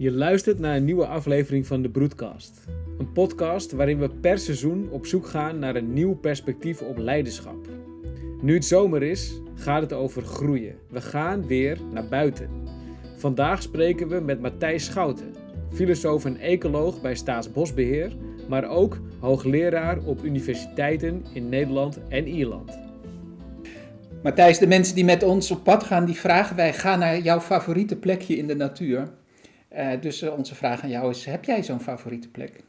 Je luistert naar een nieuwe aflevering van de Broedcast. Een podcast waarin we per seizoen op zoek gaan naar een nieuw perspectief op leiderschap. Nu het zomer is, gaat het over groeien. We gaan weer naar buiten. Vandaag spreken we met Matthijs Schouten, filosoof en ecoloog bij Staatsbosbeheer, maar ook hoogleraar op universiteiten in Nederland en Ierland. Matthijs, de mensen die met ons op pad gaan, die vragen wij, ga naar jouw favoriete plekje in de natuur. Uh, dus uh, onze vraag aan jou is, heb jij zo'n favoriete plek?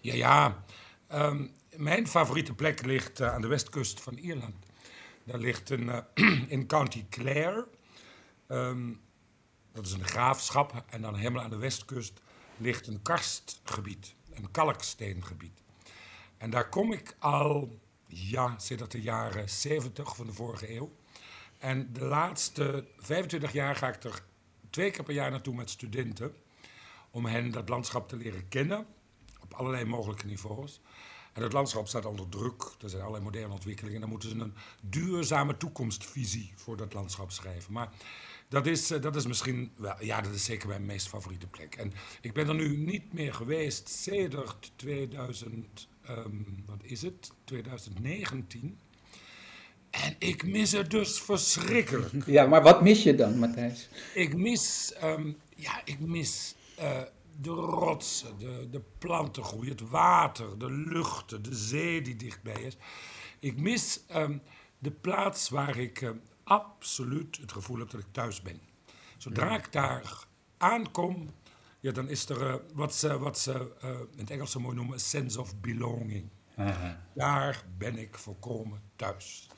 Ja, ja. Um, mijn favoriete plek ligt uh, aan de westkust van Ierland. Daar ligt een, in County Clare. Um, dat is een graafschap. En dan helemaal aan de westkust ligt een karstgebied, een kalksteengebied. En daar kom ik al, ja, sinds de jaren 70 van de vorige eeuw. En de laatste 25 jaar ga ik er twee keer per jaar naartoe met studenten. Om hen dat landschap te leren kennen. Op allerlei mogelijke niveaus. En het landschap staat onder druk. Er zijn allerlei moderne ontwikkelingen. Dan moeten ze een duurzame toekomstvisie voor dat landschap schrijven. Maar dat is, uh, dat is misschien wel, ja, dat is zeker mijn meest favoriete plek. En ik ben er nu niet meer geweest sedert 2000, um, wat is het? 2019. En ik mis het dus verschrikkelijk. Ja, maar wat mis je dan, Matthijs? Ik mis, um, ja, ik mis uh, de rotsen, de, de plantengroei, het water, de luchten, de zee die dichtbij is. Ik mis um, de plaats waar ik uh, absoluut het gevoel heb dat ik thuis ben. Zodra ik daar aankom, ja, dan is er uh, wat ze, wat ze in het Engels zo mooi noemen, a sense of belonging. Aha. Daar ben ik volkomen thuis.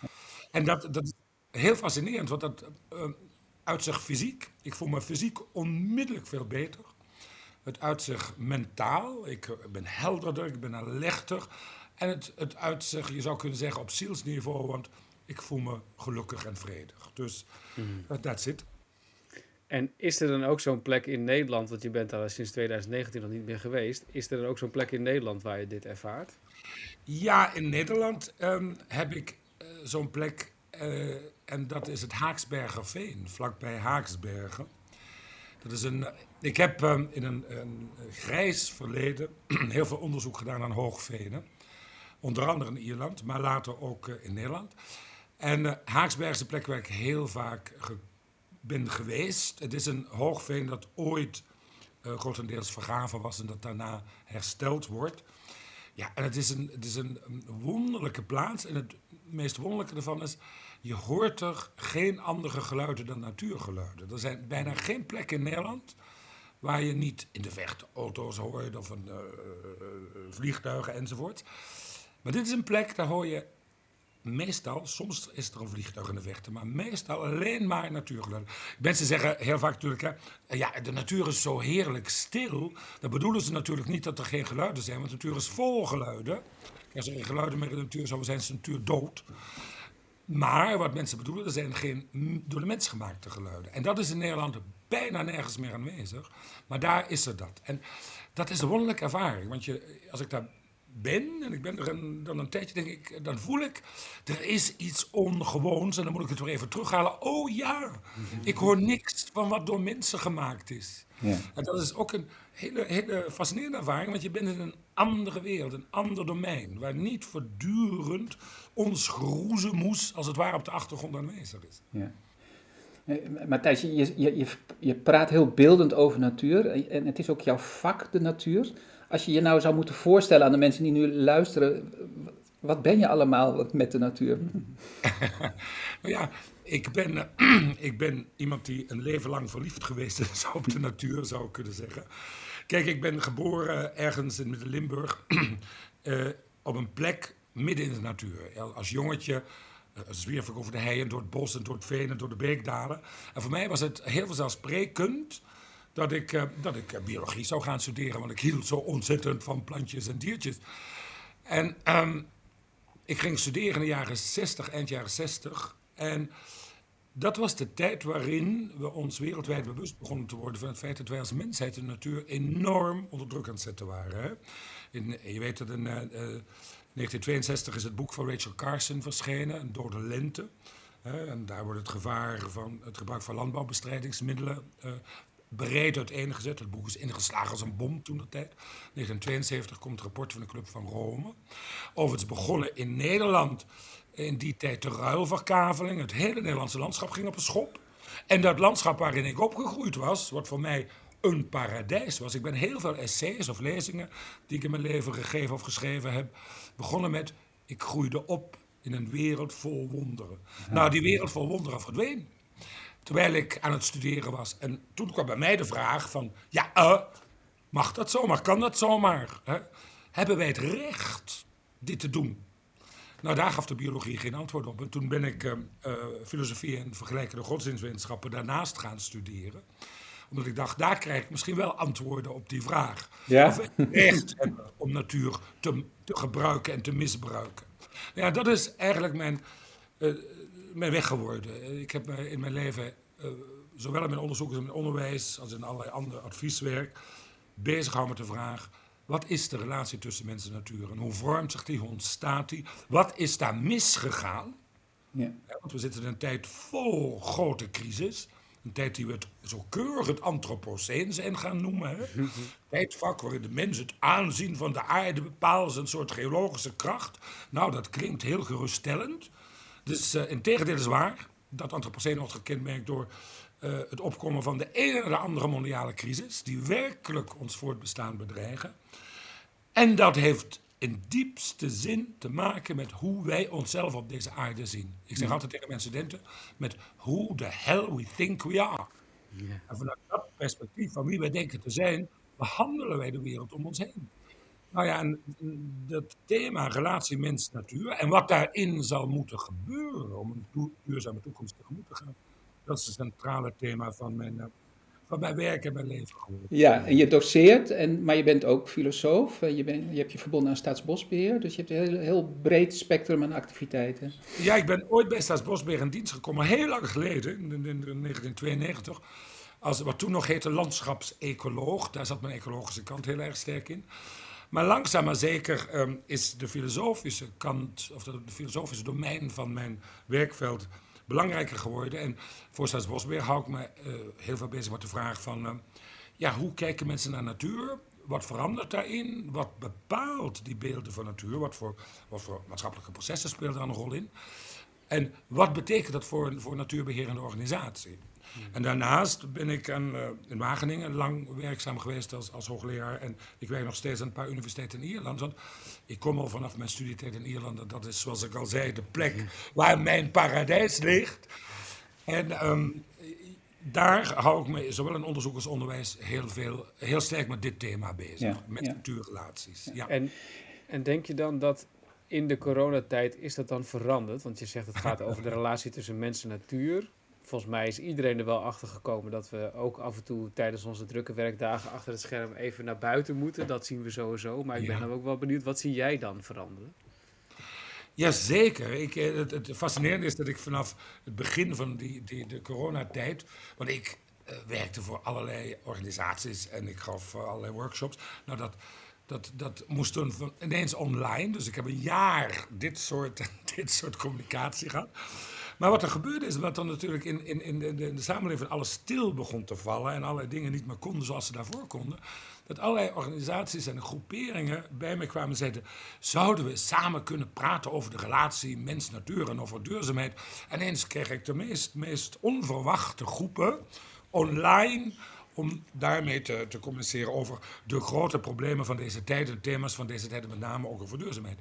En dat, dat is heel fascinerend, want dat uh, uitzicht fysiek. Ik voel me fysiek onmiddellijk veel beter. Het uitzicht mentaal. Ik ben helderder, ik ben alerter. En het, het uitzicht, je zou kunnen zeggen, op zielsniveau, want ik voel me gelukkig en vredig. Dus mm. uh, that's it. En is er dan ook zo'n plek in Nederland, want je bent daar sinds 2019 nog niet meer geweest, is er dan ook zo'n plek in Nederland waar je dit ervaart? Ja, in Nederland um, heb ik zo'n plek, uh, en dat is het Haaksbergerveen, vlakbij Haaksbergen. Dat is een, ik heb um, in een, een, grijs verleden heel veel onderzoek gedaan aan hoogvenen. Onder andere in Ierland, maar later ook uh, in Nederland. En Haaksberg is een plek waar ik heel vaak ben geweest. Het is een hoogveen dat ooit grotendeels vergraven was en dat daarna hersteld wordt. Ja, en het is, een, het is een, een, wonderlijke plaats. En het meest wonderlijke ervan is, je hoort er geen andere geluiden dan natuurgeluiden. Er zijn bijna geen plekken in Nederland waar je niet in de verte auto's hoort of een, uh, vliegtuigen enzovoort. Maar dit is een plek, daar hoor je meestal, soms is er een vliegtuig in de verte, maar meestal alleen maar natuurgeluiden. Mensen zeggen heel vaak natuurlijk, hè, ja, de natuur is zo heerlijk stil. Dan bedoelen ze natuurlijk niet dat er geen geluiden zijn, want de natuur is vol geluiden. Als er geen geluiden meer in de natuur zouden zijn, is de natuur dood. Maar wat mensen bedoelen, er zijn geen door de mens gemaakte geluiden. En dat is in Nederland bijna nergens meer aanwezig. Maar daar is er dat. En dat is een wonderlijke ervaring. Want je, als ik daar ben en ik ben er een, dan een tijdje, denk ik, dan voel ik, er is iets ongewoons en dan moet ik het weer even terughalen. Oh ja, ik hoor niks van wat door mensen gemaakt is. Ja. En dat is ook een hele, hele fascinerende ervaring, want je bent in een andere wereld, een ander domein, waar niet voortdurend ons groezemoes als het ware op de achtergrond aanwezig is. Ja. Matthijs, je, je, je, je praat heel beeldend over natuur en het is ook jouw vak, de natuur. Als je je nou zou moeten voorstellen aan de mensen die nu luisteren, wat ben je allemaal met de natuur? nou ja, ik ben, ik ben iemand die een leven lang verliefd geweest is op de natuur, zou ik kunnen zeggen. Kijk, ik ben geboren ergens in Midden-Limburg uh, op een plek midden in de natuur. Als jongetje uh, zwierf ik over de heien, door het bos en door het veen en door de beekdalen. En voor mij was het heel vanzelfsprekend dat ik, uh, dat ik biologie zou gaan studeren, want ik hield zo ontzettend van plantjes en diertjes. En um, ik ging studeren in de jaren 60, eind jaren 60. En dat was de tijd waarin we ons wereldwijd bewust begonnen te worden van het feit dat wij als mensheid de natuur enorm onder druk aan het zetten waren. Hè? In, je weet dat in uh, uh, 1962 is het boek van Rachel Carson verschenen, Een dode lente. en daar wordt het gevaar van het gebruik van landbouwbestrijdingsmiddelen uh, breed uiteengezet. Het boek is ingeslagen als een bom toen de tijd. 1972 komt het rapport van de Club van Rome. Overigens begonnen in Nederland in die tijd de ruilverkaveling. Het hele Nederlandse landschap ging op een schop. En dat landschap waarin ik opgegroeid was, wat voor mij een paradijs was. Ik ben heel veel essays of lezingen die ik in mijn leven gegeven of geschreven heb, begonnen met: ik groeide op in een wereld vol wonderen. Nou, die wereld vol wonderen verdween. Terwijl ik aan het studeren was. En toen kwam bij mij de vraag van, ja, uh, mag dat zomaar? Kan dat zomaar? Hè? Hebben wij het recht dit te doen? Nou, daar gaf de biologie geen antwoord op. En toen ben ik uh, uh, filosofie en vergelijkende godsdienstwetenschappen daarnaast gaan studeren. Omdat ik dacht, daar krijg ik misschien wel antwoorden op die vraag. Ja? Of we recht hebben om natuur te, te gebruiken en te misbruiken. Ja, dat is eigenlijk mijn, uh, mijn weg geworden. Ik heb me in mijn leven, uh, zowel in mijn onderzoek als in mijn onderwijs, als in allerlei ander advieswerk, bezig gehouden met de vraag: wat is de relatie tussen mens en natuur? En hoe vormt zich die? Hoe ontstaat die? Wat is daar misgegaan? Ja. Ja, want we zitten in een tijd vol grote crisis. Een tijd die we het zo keurig het antropoceen zijn gaan noemen. Hè? Een tijdvak waarin de mens het aanzien van de aarde bepaalt als een soort geologische kracht. Nou, dat klinkt heel geruststellend. Dus uh, in tegendeel is waar. Dat antropoceen wordt gekenmerkt door uh, het opkomen van de ene en de andere mondiale crisis. Die werkelijk ons voortbestaan bedreigen. En dat heeft in diepste zin te maken met hoe wij onszelf op deze aarde zien. Ik zeg altijd tegen mijn studenten, met who the hell we think we are. Ja. En vanuit dat perspectief van wie wij denken te zijn, behandelen wij de wereld om ons heen. Nou ja, en dat thema relatie mens-natuur en wat daarin zal moeten gebeuren om een duurzame toekomst tegemoet te gaan, dat is het centrale thema van mijn van mijn werk en mijn leven geworden. Ja, en je doceert, en, maar je bent ook filosoof. Je, bent, je hebt je verbonden aan Staatsbosbeheer, dus je hebt een heel, heel breed spectrum aan activiteiten. Ja, ik ben ooit bij Staatsbosbeheer in dienst gekomen, heel lang geleden, in, in, in 1992. Als wat toen nog heette landschapsecoloog. Daar zat mijn ecologische kant heel erg sterk in. Maar langzaam maar zeker um, is de filosofische kant, of de, filosofische domein van mijn werkveld belangrijker geworden. En voor Staatsbosbeheer hou ik me uh, heel veel bezig met de vraag van... Uh, ja, hoe kijken mensen naar natuur? Wat verandert daarin? Wat bepaalt die beelden van natuur? Wat voor, wat voor maatschappelijke processen spelen daar een rol in? En wat betekent dat voor een voor natuurbeherende organisatie? En daarnaast ben ik aan, uh, in Wageningen lang werkzaam geweest als, als hoogleraar. En ik werk nog steeds aan een paar universiteiten in Ierland. Want ik kom al vanaf mijn studietijd in Ierland. Dat is, zoals ik al zei, de plek waar mijn paradijs ligt. En um, daar hou ik me, zowel in onderzoek als onderwijs, heel, veel, heel sterk met dit thema bezig. Ja, met ja. natuurrelaties. Ja. En, en denk je dan dat in de coronatijd is dat dan veranderd? Want je zegt het gaat over de relatie tussen mens en natuur volgens mij is iedereen er wel achter gekomen dat we ook af en toe tijdens onze drukke werkdagen achter het scherm even naar buiten moeten. Dat zien we sowieso. Maar ik ben dan ook wel benieuwd, wat zie jij dan veranderen? Jazeker. Ik, het, het fascinerende is dat ik vanaf het begin van die, die, de coronatijd. Want ik uh, werkte voor allerlei organisaties en ik gaf uh, allerlei workshops. Nou, dat, dat, dat moest toen van, ineens online. Dus ik heb een jaar dit soort, dit soort communicatie gehad. Maar wat er gebeurde is dat er natuurlijk in, in, in, de, de samenleving alles stil begon te vallen en allerlei dingen niet meer konden zoals ze daarvoor konden. Dat allerlei organisaties en groeperingen bij me kwamen en zeiden: Zouden we samen kunnen praten over de relatie mens-natuur en over duurzaamheid? En eens kreeg ik de meest, meest onverwachte groepen online om daarmee te, te communiceren over de grote problemen van deze tijd, de thema's van deze tijd, met name ook over duurzaamheid.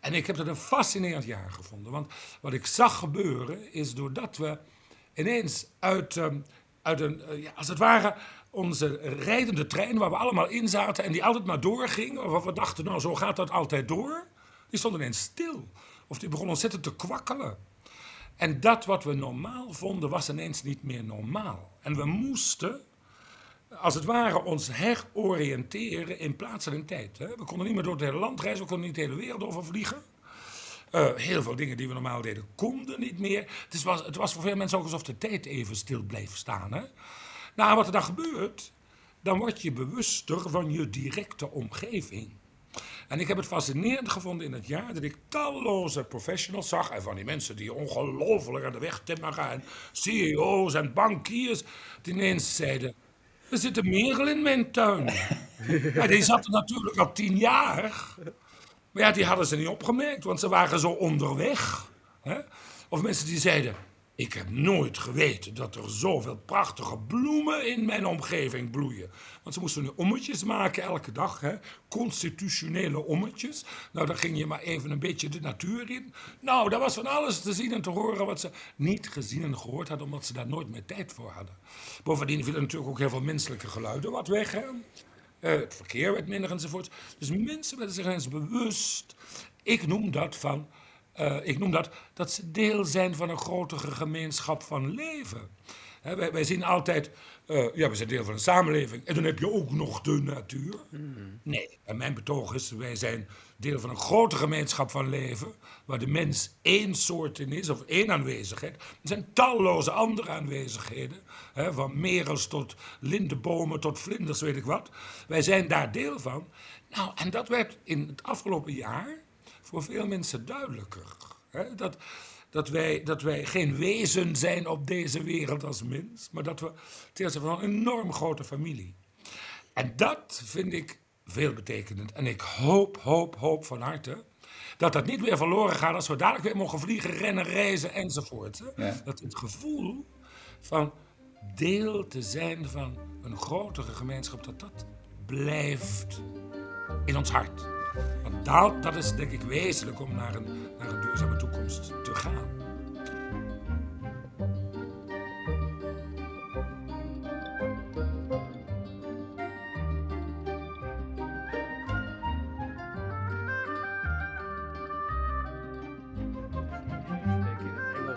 En ik heb dat een fascinerend jaar gevonden, want wat ik zag gebeuren is doordat we ineens uit, um, uit een, uh, ja, als het ware, onze rijdende trein waar we allemaal in zaten en die altijd maar doorging, of we dachten, nou zo gaat dat altijd door, die stond ineens stil. Of die begon ontzettend te kwakkelen. En dat wat we normaal vonden was ineens niet meer normaal. En we moesten als het ware ons heroriënteren in plaats en tijd. Hè? We konden niet meer door het hele land reizen, we konden niet de hele wereld overvliegen. Uh, heel veel dingen die we normaal deden konden niet meer. Het was, het was voor veel mensen ook alsof de tijd even stil bleef staan. Hè? Nou, wat er dan gebeurt, dan word je bewuster van je directe omgeving. En ik heb het fascinerend gevonden in het jaar dat ik talloze professionals zag. En van die mensen die ongelooflijk aan de weg timmeren. En CEO's en bankiers. Die ineens zeiden: Er zit een merel in mijn tuin. Ja, die zat er natuurlijk al tien jaar. Maar ja, die hadden ze niet opgemerkt, want ze waren zo onderweg. Hè? Of mensen die zeiden, ik heb nooit geweten dat er zoveel prachtige bloemen in mijn omgeving bloeien. Want ze moesten nu ommetjes maken elke dag, hè? constitutionele ommetjes. Nou, dan ging je maar even een beetje de natuur in. Nou, daar was van alles te zien en te horen wat ze niet gezien en gehoord hadden, omdat ze daar nooit meer tijd voor hadden. Bovendien vielen natuurlijk ook heel veel menselijke geluiden wat weg. Hè? Uh, het verkeer werd minder enzovoort. Dus mensen werden zich eens bewust. Ik noem dat van uh, ik noem dat dat ze deel zijn van een grotere gemeenschap van leven. wij, wij, zien altijd, uh, ja, we zijn deel van een samenleving en dan heb je ook nog de natuur. Mm. Nee, en mijn betoog is, wij zijn deel van een grote gemeenschap van leven, waar de mens één soort in is, of één aanwezigheid. Er zijn talloze andere aanwezigheden, hè, van merels tot lindenbomen tot vlinders, weet ik wat. Wij zijn daar deel van. Nou, en dat werd in het afgelopen jaar voor veel mensen duidelijker. Hè? Dat, dat, wij, dat wij geen wezen zijn op deze wereld als mens, maar dat we het van een enorm grote familie. En dat vind ik veelbetekenend. En ik hoop, hoop, hoop van harte dat dat niet weer verloren gaat als we dadelijk weer mogen vliegen, rennen, reizen enzovoort. Hè? Dat het gevoel van deel te zijn van een grotere gemeenschap, dat dat blijft in ons hart. Want dat, dat is denk ik wezenlijk om naar een, naar een duurzame toekomst te gaan.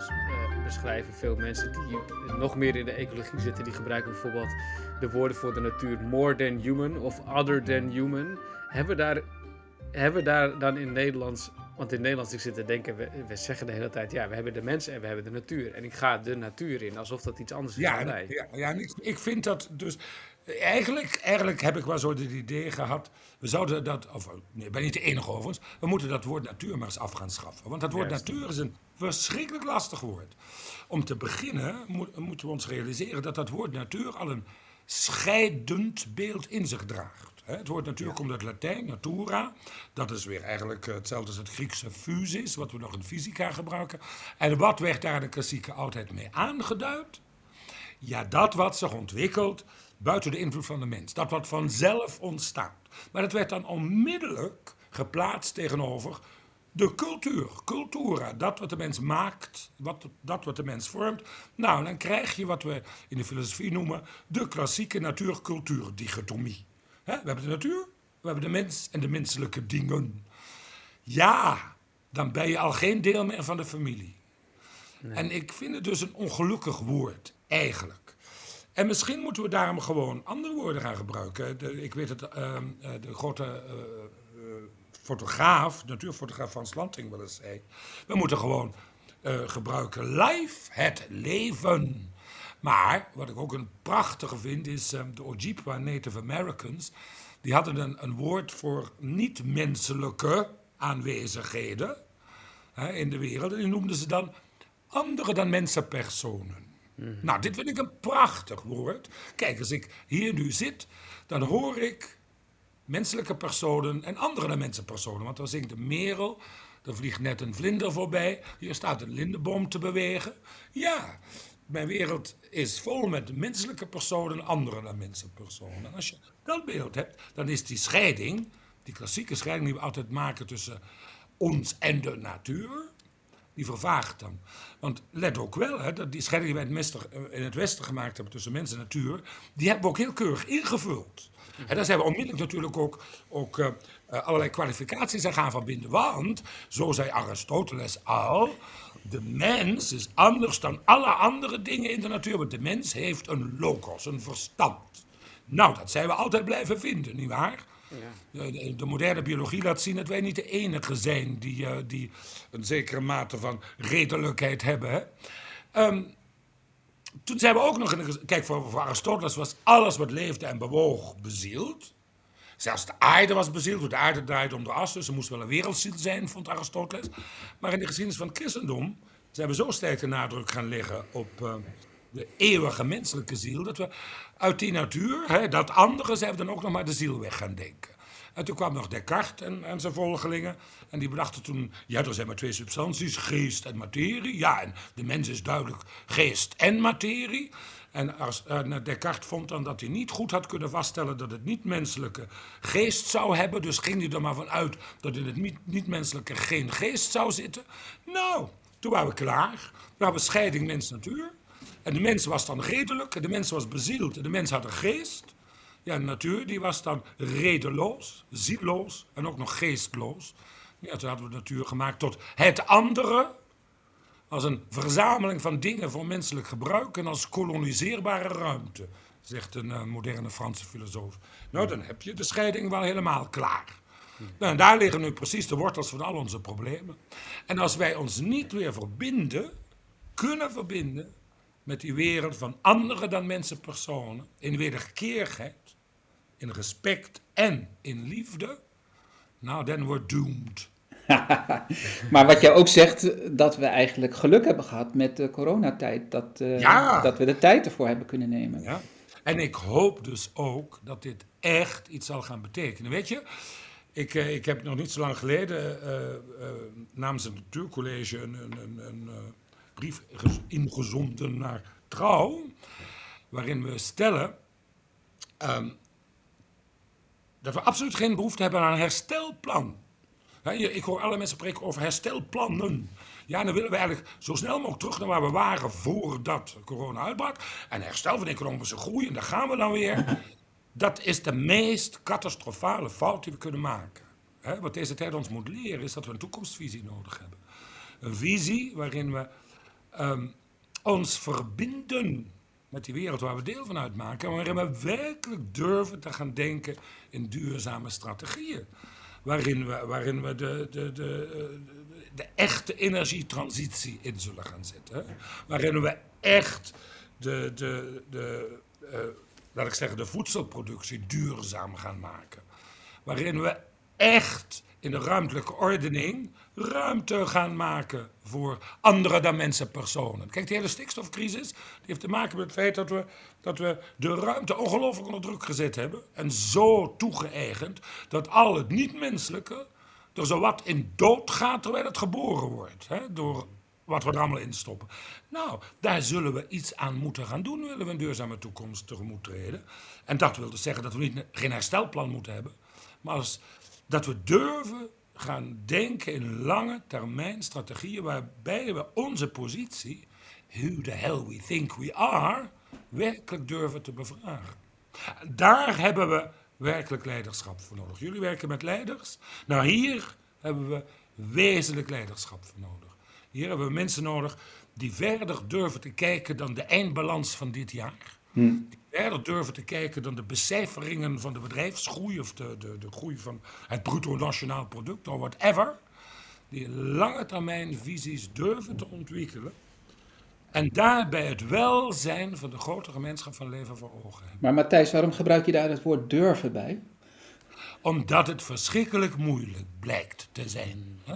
Eh, beschrijven veel mensen die nog meer in de ecologie zitten, die gebruiken bijvoorbeeld de woorden voor de natuur more than human of other than human. Hebben we daar hebben we daar dan in Nederlands, want in Nederlands ik zit te denken, we, we, zeggen de hele tijd, ja, we hebben de mensen en we hebben de natuur. En ik ga de natuur in, alsof dat iets anders is ja, dan wij. Ja, ja ik, ik vind dat dus, eigenlijk, eigenlijk heb ik wel zo het idee gehad, we zouden dat, of nee, ik ben niet de enige overigens, we moeten dat woord natuur maar eens af gaan schaffen. Want dat woord natuur is een verschrikkelijk lastig woord. Om te beginnen moeten we ons realiseren dat dat woord natuur al een scheidend beeld in zich draagt. Het woord natuurlijk komt uit Latijn, natura. Dat is weer eigenlijk eh, hetzelfde als het Griekse physis, wat we nog in fysica gebruiken. En wat werd daar de klassieke oudheid mee aangeduid? Ja, dat wat zich ontwikkelt buiten de invloed van de mens. Dat wat vanzelf ontstaat. Maar dat werd dan onmiddellijk geplaatst tegenover de cultuur, cultura, dat wat de mens maakt, wat, dat wat de mens vormt. Nou, dan krijg je wat we in de filosofie noemen de klassieke natuur-cultuur-dichotomie. We hebben de natuur, we hebben de mens en de menselijke dingen. Ja, dan ben je al geen deel meer van de familie. En ik vind het dus een ongelukkig woord, eigenlijk. En misschien moeten we daarom gewoon andere woorden gaan gebruiken. ik weet het, ehm, eh, de grote uh, fotograaf, natuurfotograaf van Slanting wel eens zei. We moeten gewoon gebruiken life, het leven. Maar wat ik ook een prachtige vind is um, de Ojibwa Native Americans. Die hadden een, een woord voor niet-menselijke aanwezigheden hè, in de wereld. En die noemden ze dan andere dan mensenpersonen. Mm. Nou, dit vind ik een prachtig woord. Kijk, als ik hier nu zit, dan hoor ik menselijke personen en andere dan mensenpersonen. Want dan zingt de merel, er vliegt net een vlinder voorbij, hier staat een lindeboom te bewegen. Ja, mijn wereld is vol met menselijke personen, andere dan mensenpersonen. En als je dat beeld hebt, dan is die scheiding, die klassieke scheiding die we altijd maken tussen ons en de natuur, die vervaagt dan. Want let ook wel, hè, dat die scheiding die wij in het Westen gemaakt hebben tussen mens en natuur, die hebben we ook heel keurig ingevuld. En daar zijn we onmiddellijk natuurlijk ook, ook uh, allerlei kwalificaties aan gaan verbinden. Want, zo zei Aristoteles al, de mens is anders dan alle andere dingen in de natuur. Want de mens heeft een logos, een verstand. Nou, dat zijn we altijd blijven vinden, nietwaar? Ja. De, de, moderne biologie laat zien dat wij niet de enige zijn die, uh, die een zekere mate van redelijkheid hebben. Hè? Um, toen zijn we ook nog in de. Kijk, voor, voor, Aristoteles was alles wat leefde en bewoog bezield. Zelfs de aarde was bezield, de aarde draaide om de as, dus er moest wel een wereldziel zijn, vond Aristoteles. Maar in de geschiedenis van het christendom zijn we zo sterk de nadruk gaan leggen op, uh, de eeuwige menselijke ziel, dat we uit die natuur, hè, dat andere, zijn we dan ook nog maar de ziel weg gaan denken. En toen kwam nog Descartes en, en zijn volgelingen. En die bedachten toen, ja, er zijn maar twee substanties, geest en materie. Ja, en de mens is duidelijk geest en materie. En als, uh, Descartes vond dan dat hij niet goed had kunnen vaststellen dat het niet-menselijke geest zou hebben. Dus ging hij er maar vanuit dat in het niet-menselijke geen geest zou zitten. Nou, toen waren we klaar. We hadden scheiding mens-natuur. En de mens was dan redelijk, de mens was bezield, de mens had een geest. Ja, de natuur die was dan redeloos, zielloos en ook nog geestloos. Ja, toen hadden we de natuur gemaakt tot het andere, als een verzameling van dingen voor menselijk gebruik en als koloniseerbare ruimte, zegt een uh, moderne Franse filosoof. Nou, dan heb je de scheiding wel helemaal klaar. Nou, en daar liggen nu precies de wortels van al onze problemen. En als wij ons niet weer verbinden, kunnen verbinden met die wereld van andere dan mensen personen, in wederkerigheid, in respect en in liefde, nou, dan wordt doomed. Maar wat jij ook zegt, dat we eigenlijk geluk hebben gehad met de coronatijd. Dat, uh, dat we de tijd ervoor hebben kunnen nemen. Ja. En ik hoop dus ook dat dit echt iets zal gaan betekenen. Weet je, ik, uh, ik heb nog niet zo lang geleden uh, namens het Natuurcollege een, een, een, een brief ingezonden naar Trouw, waarin we stellen um, dat we absoluut geen behoefte hebben aan een herstelplan. Ik hoor alle mensen spreken over herstelplannen. Ja, dan willen we eigenlijk zo snel mogelijk terug naar waar we waren voordat corona uitbrak. En herstel van economische groei, en daar gaan we dan weer. Dat is de meest catastrofale fout die we kunnen maken. wat deze tijd ons moet leren, is dat we een toekomstvisie nodig hebben. Een visie waarin we ehm, ons verbinden met die wereld waar we deel van uitmaken. Waarin we werkelijk durven te gaan denken in duurzame strategieën. Waarin we, waarin we de, de, de, de echte energietransitie in zullen gaan zetten. Waarin we echt de, de, de, uh, laat ik zeggen, de voedselproductie duurzaam gaan maken. Waarin we echt in de ruimtelijke ordening ruimte gaan maken voor andere dan mensen personen. Kijk, die hele stikstofcrisis die heeft te maken met het feit dat we, dat we de ruimte ongelooflijk onder druk gezet hebben. En zo toegeëigend dat al het niet-menselijke er zowat in dood gaat terwijl het geboren wordt. Hè, door wat we er allemaal in stoppen. Nou, daar zullen we iets aan moeten gaan doen, willen we een duurzame toekomst tegemoet treden. En dat wil dus zeggen dat we niet, geen herstelplan moeten hebben, maar als, dat we durven gaan denken in lange termijn strategieën waarbij we onze positie, who the hell we think we are, werkelijk durven te bevragen. Daar hebben we werkelijk leiderschap voor nodig. Jullie werken met leiders. Nou, hier hebben we wezenlijk leiderschap voor nodig. Hier hebben we mensen nodig die verder durven te kijken dan de eindbalans van dit jaar. Hm. Die verder durven te kijken dan de becijferingen van de bedrijfsgroei of de, de, de groei van het bruto nationaal product of whatever. Die lange termijn visies durven te ontwikkelen. En daarbij het welzijn van de grote gemeenschap van leven voor ogen hebben. Maar Matthijs, waarom gebruik je daar het woord durven bij? Omdat het verschrikkelijk moeilijk blijkt te zijn. Hè?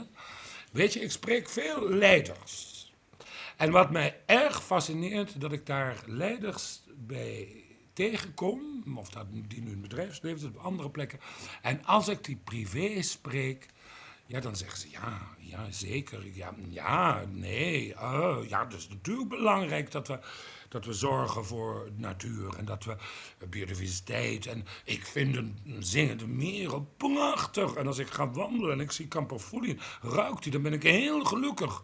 Weet je, ik spreek veel leiders. En wat mij erg fascineert, dat ik daar leiders bij tegenkom, of dat die nu in het bedrijfsleven zitten, op andere plekken. En als ik die privé spreek, ja, dan zeggen ze ja, ja zeker, ja, ja nee, uh, ja, dus natuurlijk belangrijk dat we, dat we zorgen voor natuur en dat we biodiversiteit. En ik vind een zingende merel prachtig. En als ik ga wandelen en ik zie Campofolien, ruikt die, dan ben ik heel gelukkig.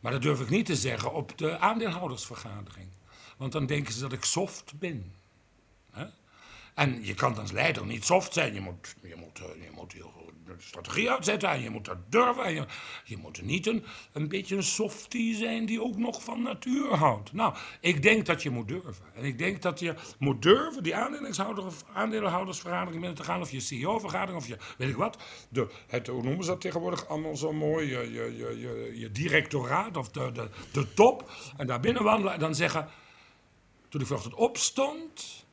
Maar dat durf ik niet te zeggen op de aandeelhoudersvergadering. Want dan denken ze dat ik soft ben. En je kan als leider niet soft zijn. Je moet, je moet, eh, je moet de strategie uitzetten en je moet dat durven. En je, je moet niet een, een beetje een softie zijn die ook nog van natuur houdt. Nou, ik denk dat je moet durven. En ik denk dat je moet durven die aandeelhoudersvergadering binnen te gaan. Of je CEO-vergadering of je weet ik wat. De, het, hoe noemen ze dat tegenwoordig allemaal zo mooi? Je, je, je, je, directoraat of de, de, de top. En daar binnen wandelen en dan zeggen... Toen ik vanochtend opstond,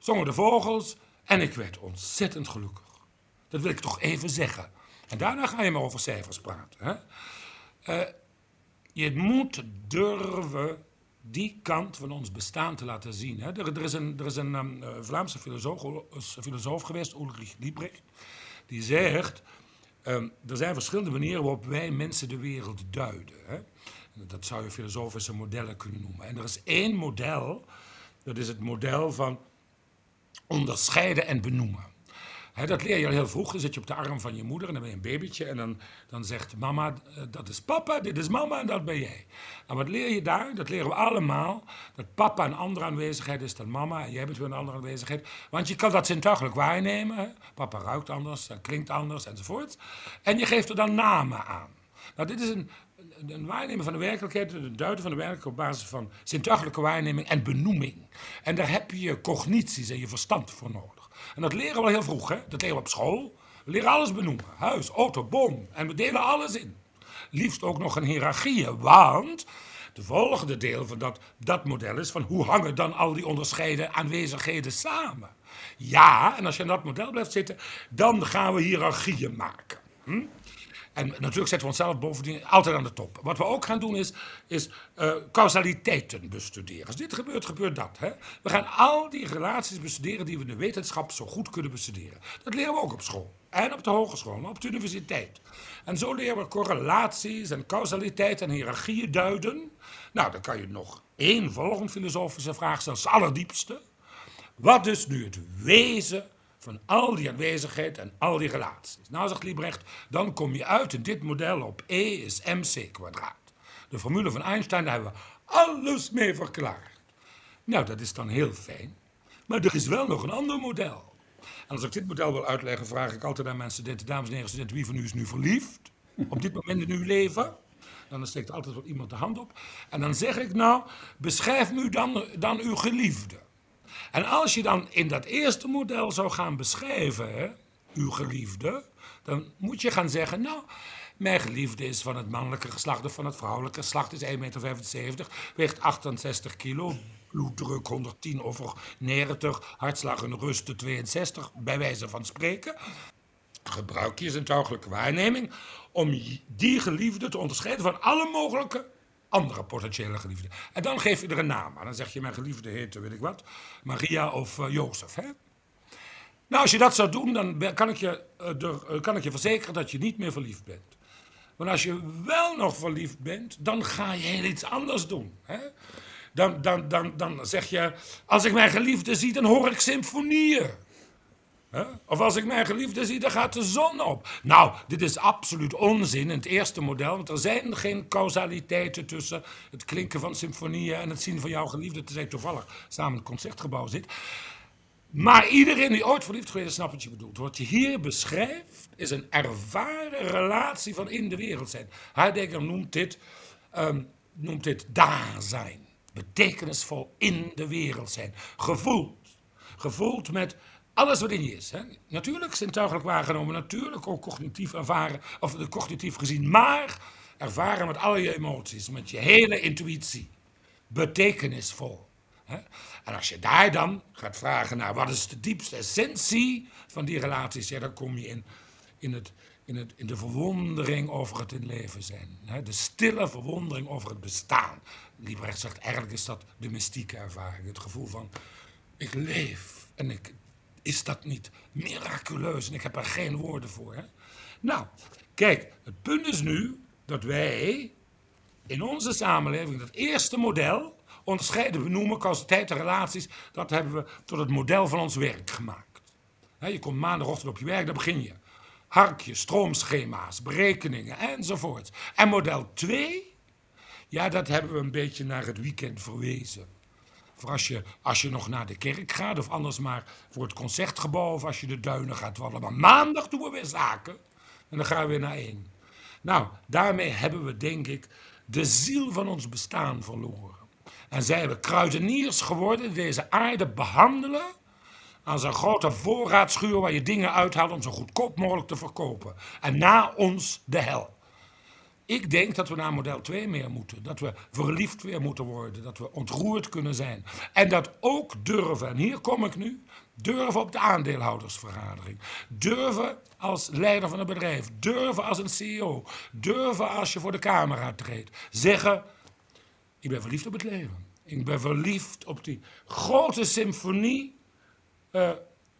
zongen de vogels en ik werd ontzettend gelukkig. Dat wil ik toch even zeggen. En daarna ga je maar over cijfers praten. Hè? Uh, je moet durven die kant van ons bestaan te laten zien. Hè. Er, is een, er is een um, Vlaamse filosoof, filosoof geweest, Ulrich Liebrecht, die zegt, um, er zijn verschillende manieren waarop wij mensen de wereld duiden. Hè. Dat zou je filosofische modellen kunnen noemen. En er is één model, dat is het model van onderscheiden en benoemen dat leer je al heel vroeg. Dan zit je op de arm van je moeder en dan ben je een babytje. En dan, dan zegt mama, eh, dat is papa, dit is mama en dat ben jij. En wat leer je daar? Dat leren we allemaal. Dat papa een andere aanwezigheid is dan mama. En jij bent weer een andere aanwezigheid. Want je kan dat zintuigelijk waarnemen. Papa ruikt anders, klinkt anders enzovoort. En je geeft er dan namen aan. Nou, dit is een, een waarnemen van de werkelijkheid, een duiden van de werkelijkheid op basis van zintuigelijke waarneming en benoeming. En daar heb je cognities en je verstand voor nodig. En dat leren we heel vroeg, hè? Dat leren we op school. We leren alles benoemen. Huis, auto, boom. En we delen alles in. Liefst ook nog een hiërarchie, want de volgende deel van dat, dat model is van hoe hangen dan al die onderscheiden aanwezigheden samen? Ja, en als je in dat model blijft zitten, dan gaan we hiërarchieën maken. Hm? En natuurlijk zetten we onszelf bovendien altijd aan de top. Wat we ook gaan doen is, is uh, causaliteiten bestuderen. Als dit gebeurt, gebeurt dat. Hè? We gaan al die relaties bestuderen die we in de wetenschap zo goed kunnen bestuderen. Dat leren we ook op school. En op de hogeschool, op de universiteit. En zo leren we correlaties en causaliteit en hiërarchieën duiden. Nou, dan kan je nog één volgende filosofische vraag stellen, allerdiepste. Wat is nu het wezen van al die aanwezigheid en al die relaties. Nou, zegt Liebrecht, dan kom je uit in dit model op E is mc kwadraat. De formule van Einstein, daar hebben we alles mee verklaard. Nou, dat is dan heel fijn. Maar er is wel nog een ander model. En als ik dit model wil uitleggen, vraag ik altijd aan mijn studenten, dames en heren studenten, wie van u is nu verliefd? Op dit moment in uw leven? Dan steekt altijd wel iemand de hand op. En dan zeg ik, nou, beschrijf nu dan, dan uw geliefde. En als je dan in dat eerste model zou gaan beschrijven, hè, uw geliefde, dan moet je gaan zeggen, nou, mijn geliefde is van het mannelijke geslacht of van het vrouwelijke geslacht, is 1,75 meter, weegt 68 kilo, bloeddruk 110 over 90, hartslag en rust 62, bij wijze van spreken. Gebruik je zintuigelijke waarneming om die geliefde te onderscheiden van alle mogelijke andere potentiële geliefde. En dan geef je er een naam aan. Dan zeg je, mijn geliefde heet, weet ik wat, Maria of uh, Jozef. Hè? Nou, als je dat zou doen, dan kan ik, je, uh, kan ik je verzekeren dat je niet meer verliefd bent. Maar als je wel nog verliefd bent, dan ga je heel iets anders doen. Hè? Dan, dan, dan, dan zeg je, als ik mijn geliefde zie, dan hoor ik symfonieën. Of als ik mijn geliefde zie, dan gaat de zon op. Nou, dit is absoluut onzin in het eerste model, want er zijn geen causaliteiten tussen het klinken van symfonieën en het zien van jouw geliefde, tenzij toevallig samen in het concertgebouw zit. Maar iedereen die ooit verliefd geweest is, snapt wat je bedoelt. Wat je hier beschrijft, is een ervaren relatie van in de wereld zijn. Heidegger noemt dit, um, noemt dit daar zijn. Betekenisvol in de wereld zijn. Gevoeld. Gevoeld met alles wat in je is. Hè? Natuurlijk zintuigelijk waargenomen, natuurlijk ook cognitief ervaren, of cognitief gezien, maar ervaren met al je emoties, met je hele intuïtie. Betekenisvol. Hè? En als je daar dan gaat vragen naar wat is de diepste essentie van die relaties, ja, dan kom je in, in, het, in, het, in de verwondering over het in leven zijn. Hè? De stille verwondering over het bestaan. Liebrecht zegt, eigenlijk is dat de mystieke ervaring. Het gevoel van, ik leef en ik is dat niet miraculeus? En ik heb er geen woorden voor. Hè? Nou, kijk, het punt is nu dat wij in onze samenleving dat eerste model, onderscheiden benoemen, causaliteit en relaties, dat hebben we tot het model van ons werk gemaakt. je komt maandagochtend op je werk, daar begin je. Harkjes, stroomschema's, berekeningen enzovoort. En model 2, ja, dat hebben we een beetje naar het weekend verwezen. Voor als je, als je nog naar de kerk gaat, of anders maar voor het concertgebouw, of als je de duinen gaat wandelen. Maar maandag doen we weer zaken. En dan gaan we weer naar één. Nou, daarmee hebben we, denk ik, de ziel van ons bestaan verloren. En zijn we kruideniers geworden deze aarde behandelen als een grote voorraadschuur waar je dingen uithaalt om zo goedkoop mogelijk te verkopen. En na ons de hel. Ik denk dat we naar model 2 meer moeten. Dat we verliefd weer moeten worden. Dat we ontroerd kunnen zijn. En dat ook durven, en hier kom ik nu, durven op de aandeelhoudersvergadering. Durven als leider van een bedrijf. Durven als een CEO. Durven als je voor de camera treedt. Zeggen, Ik ben verliefd op het leven. Ik ben verliefd op die grote symfonie uh,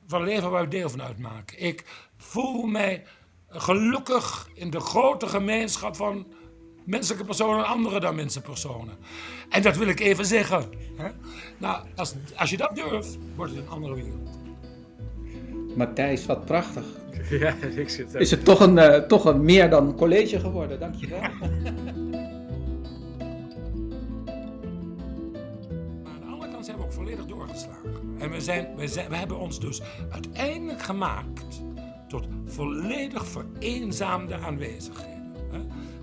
van leven waar we deel van uitmaken. Ik voel mij gelukkig in de grote gemeenschap van menselijke personen en andere dan mensenpersonen. En dat wil ik even zeggen. Hè? Nou, als, als je dat durft, wordt het een andere wereld. Matthijs, wat prachtig. Ja, ik zit Is het toch een, uh, toch een meer dan college geworden, dankjewel. maar aan de andere kant zijn we ook volledig doorgeslagen. En we, zijn, we, zijn, we hebben ons dus uiteindelijk gemaakt volledig vereenzaamde aanwezigheden.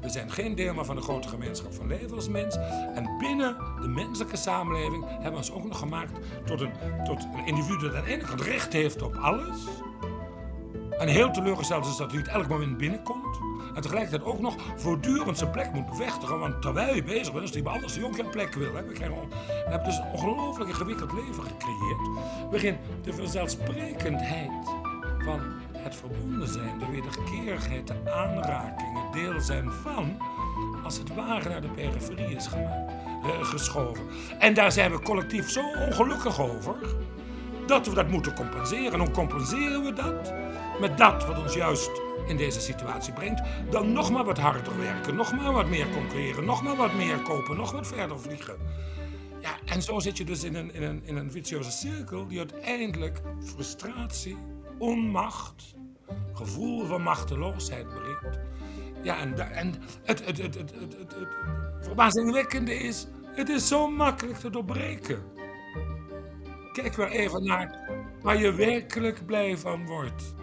We zijn geen deel meer van de grote gemeenschap van leven als mens. En binnen de menselijke samenleving hebben we ons ook nog gemaakt tot een, tot een individu dat ene kant recht heeft op alles. En heel teleurgesteld is dat hij het elk moment binnenkomt. En tegelijkertijd ook nog voortdurend zijn plek moet bevestigen. Want terwijl je bezig bent, is hij anders die ook geen plek wil. Hè. We, krijgen, we hebben dus een ongelooflijk ingewikkeld leven gecreëerd. Waarin de vanzelfsprekendheid van het verbonden zijn, de wederkerigheid, de aanraking, het deel zijn van, als het ware naar de periferie is gemaakt, uh, geschoven. En daar zijn we collectief zo ongelukkig over, dat we dat moeten compenseren. En hoe compenseren we dat? Met dat wat ons juist in deze situatie brengt, dan nog maar wat harder werken, nog maar wat meer concurreren, nog maar wat meer kopen, nog wat verder vliegen. Ja, en zo zit je dus in een, in een, in een vicieuze cirkel die uiteindelijk frustratie, onmacht, gevoel van machteloosheid brengt. Ja, en, en het, het, het, het, het, het, het verbazingwekkende is, het is zo makkelijk te doorbreken. Kijk maar even naar waar je werkelijk blij van wordt.